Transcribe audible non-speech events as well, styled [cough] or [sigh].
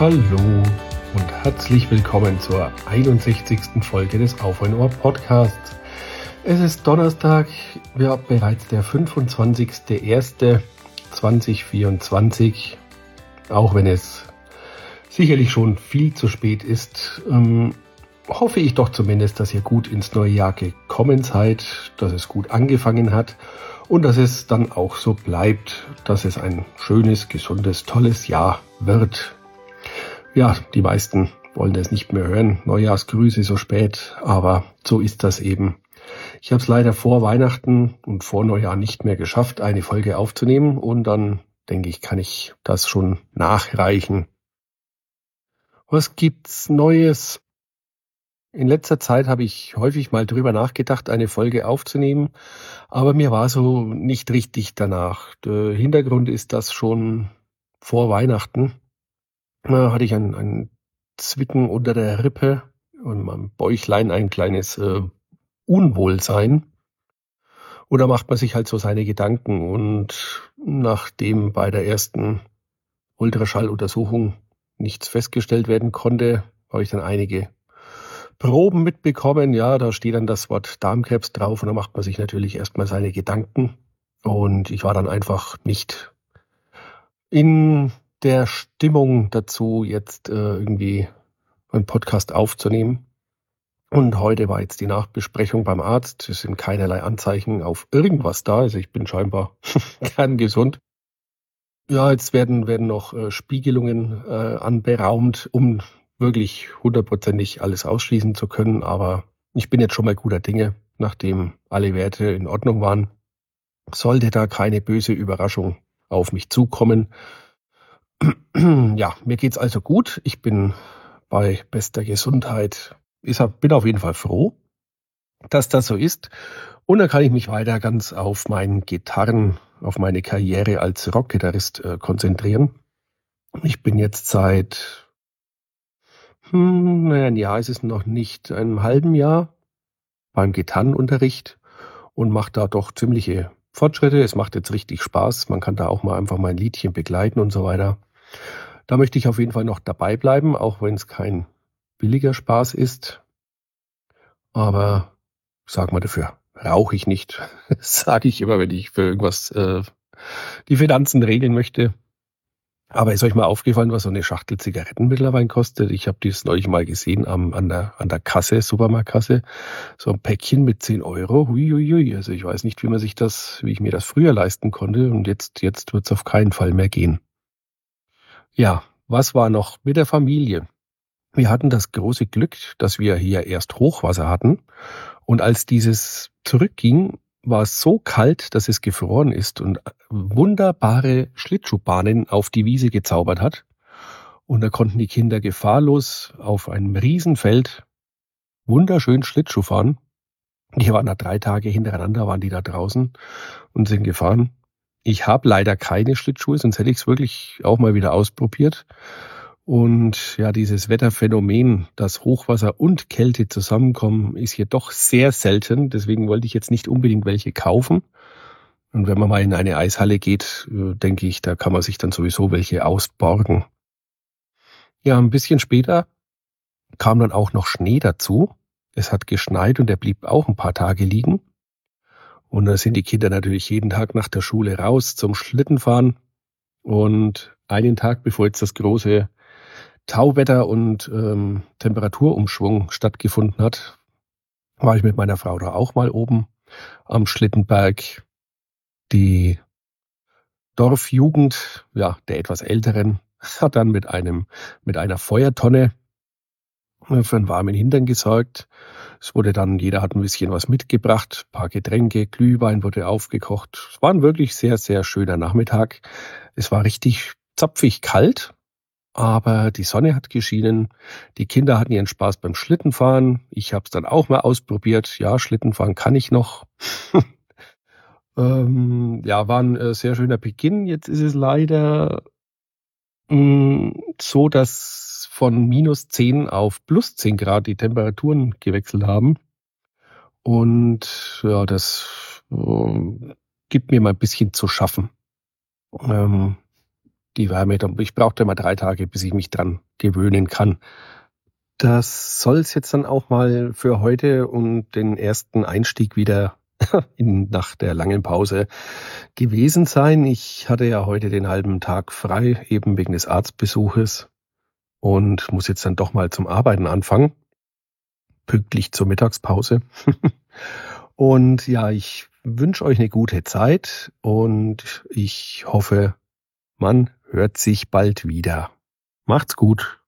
Hallo und herzlich willkommen zur 61. Folge des Auf ein Ohr Podcasts. Es ist Donnerstag, wir haben bereits der 25.01.2024, auch wenn es sicherlich schon viel zu spät ist. Ähm, hoffe ich doch zumindest, dass ihr gut ins neue Jahr gekommen seid, dass es gut angefangen hat und dass es dann auch so bleibt, dass es ein schönes, gesundes, tolles Jahr wird. Ja, die meisten wollen das nicht mehr hören. Neujahrsgrüße so spät, aber so ist das eben. Ich habe es leider vor Weihnachten und vor Neujahr nicht mehr geschafft, eine Folge aufzunehmen und dann denke ich, kann ich das schon nachreichen. Was gibt's Neues? In letzter Zeit habe ich häufig mal drüber nachgedacht, eine Folge aufzunehmen, aber mir war so nicht richtig danach. Der Hintergrund ist, dass schon vor Weihnachten da hatte ich ein, ein Zwicken unter der Rippe und meinem Bäuchlein ein kleines äh, Unwohlsein. Da macht man sich halt so seine Gedanken. Und nachdem bei der ersten Ultraschalluntersuchung nichts festgestellt werden konnte, habe ich dann einige Proben mitbekommen. Ja, da steht dann das Wort Darmkrebs drauf und da macht man sich natürlich erstmal seine Gedanken. Und ich war dann einfach nicht in der Stimmung dazu, jetzt äh, irgendwie einen Podcast aufzunehmen. Und heute war jetzt die Nachbesprechung beim Arzt. Es sind keinerlei Anzeichen auf irgendwas da. Also ich bin scheinbar [laughs] kerngesund. Ja, jetzt werden, werden noch äh, Spiegelungen äh, anberaumt, um wirklich hundertprozentig alles ausschließen zu können, aber ich bin jetzt schon mal guter Dinge, nachdem alle Werte in Ordnung waren. Sollte da keine böse Überraschung auf mich zukommen. [clears throat] ja, mir geht's also gut. Ich bin bei bester Gesundheit. Ich bin auf jeden Fall froh, dass das so ist. Und dann kann ich mich weiter ganz auf meinen Gitarren, auf meine Karriere als Rockgitarrist äh, konzentrieren. Ich bin jetzt seit hm, naja, ein Jahr ist es noch nicht, einem halben Jahr beim Gitarrenunterricht und mache da doch ziemliche Fortschritte. Es macht jetzt richtig Spaß. Man kann da auch mal einfach mal ein Liedchen begleiten und so weiter. Da möchte ich auf jeden Fall noch dabei bleiben, auch wenn es kein billiger Spaß ist. Aber sag mal dafür, rauche ich nicht. [laughs] Sage ich immer, wenn ich für irgendwas äh, die Finanzen regeln möchte. Aber ist euch mal aufgefallen, was so eine Schachtel Zigaretten mittlerweile kostet? Ich habe das neulich mal gesehen am, an, der, an der Kasse, Supermarktkasse. So ein Päckchen mit 10 Euro. Huiuiui. Also ich weiß nicht, wie man sich das, wie ich mir das früher leisten konnte. Und jetzt, jetzt wird es auf keinen Fall mehr gehen. Ja, was war noch mit der Familie? Wir hatten das große Glück, dass wir hier erst Hochwasser hatten. Und als dieses zurückging, war es so kalt, dass es gefroren ist und wunderbare Schlittschuhbahnen auf die Wiese gezaubert hat. Und da konnten die Kinder gefahrlos auf einem Riesenfeld wunderschön Schlittschuh fahren. Die waren da drei Tage hintereinander, waren die da draußen und sind gefahren. Ich habe leider keine Schlittschuhe, sonst hätte ich es wirklich auch mal wieder ausprobiert. Und ja, dieses Wetterphänomen, dass Hochwasser und Kälte zusammenkommen, ist hier doch sehr selten. Deswegen wollte ich jetzt nicht unbedingt welche kaufen. Und wenn man mal in eine Eishalle geht, äh, denke ich, da kann man sich dann sowieso welche ausborgen. Ja, ein bisschen später kam dann auch noch Schnee dazu. Es hat geschneit und er blieb auch ein paar Tage liegen. Und da sind die Kinder natürlich jeden Tag nach der Schule raus zum Schlittenfahren. Und einen Tag bevor jetzt das große Tauwetter und ähm, Temperaturumschwung stattgefunden hat, war ich mit meiner Frau da auch mal oben am Schlittenberg. Die Dorfjugend, ja, der etwas älteren, hat dann mit einem, mit einer Feuertonne für einen warmen Hintern gesorgt. Es wurde dann, jeder hat ein bisschen was mitgebracht, ein paar Getränke, Glühwein wurde aufgekocht. Es war ein wirklich sehr, sehr schöner Nachmittag. Es war richtig zapfig kalt, aber die Sonne hat geschienen. Die Kinder hatten ihren Spaß beim Schlittenfahren. Ich habe es dann auch mal ausprobiert. Ja, Schlittenfahren kann ich noch. [laughs] ähm, ja, war ein äh, sehr schöner Beginn. Jetzt ist es leider mh, mm, so, dass von minus 10 auf plus 10 Grad die Temperaturen gewechselt haben. Und ja, das äh, gibt mir mal ein bisschen zu schaffen. Ähm, die Wärme. Ich brauchte mal drei Tage, bis ich mich dran gewöhnen kann. Das soll es jetzt dann auch mal für heute und den ersten Einstieg wieder [laughs] in, nach der langen Pause gewesen sein. Ich hatte ja heute den halben Tag frei, eben wegen des Arztbesuches und muss jetzt dann doch mal zum Arbeiten anfangen, pünktlich zur Mittagspause. [laughs] und ja, ich wünsche euch eine gute Zeit und ich hoffe, man hört sich bald wieder. Macht's gut.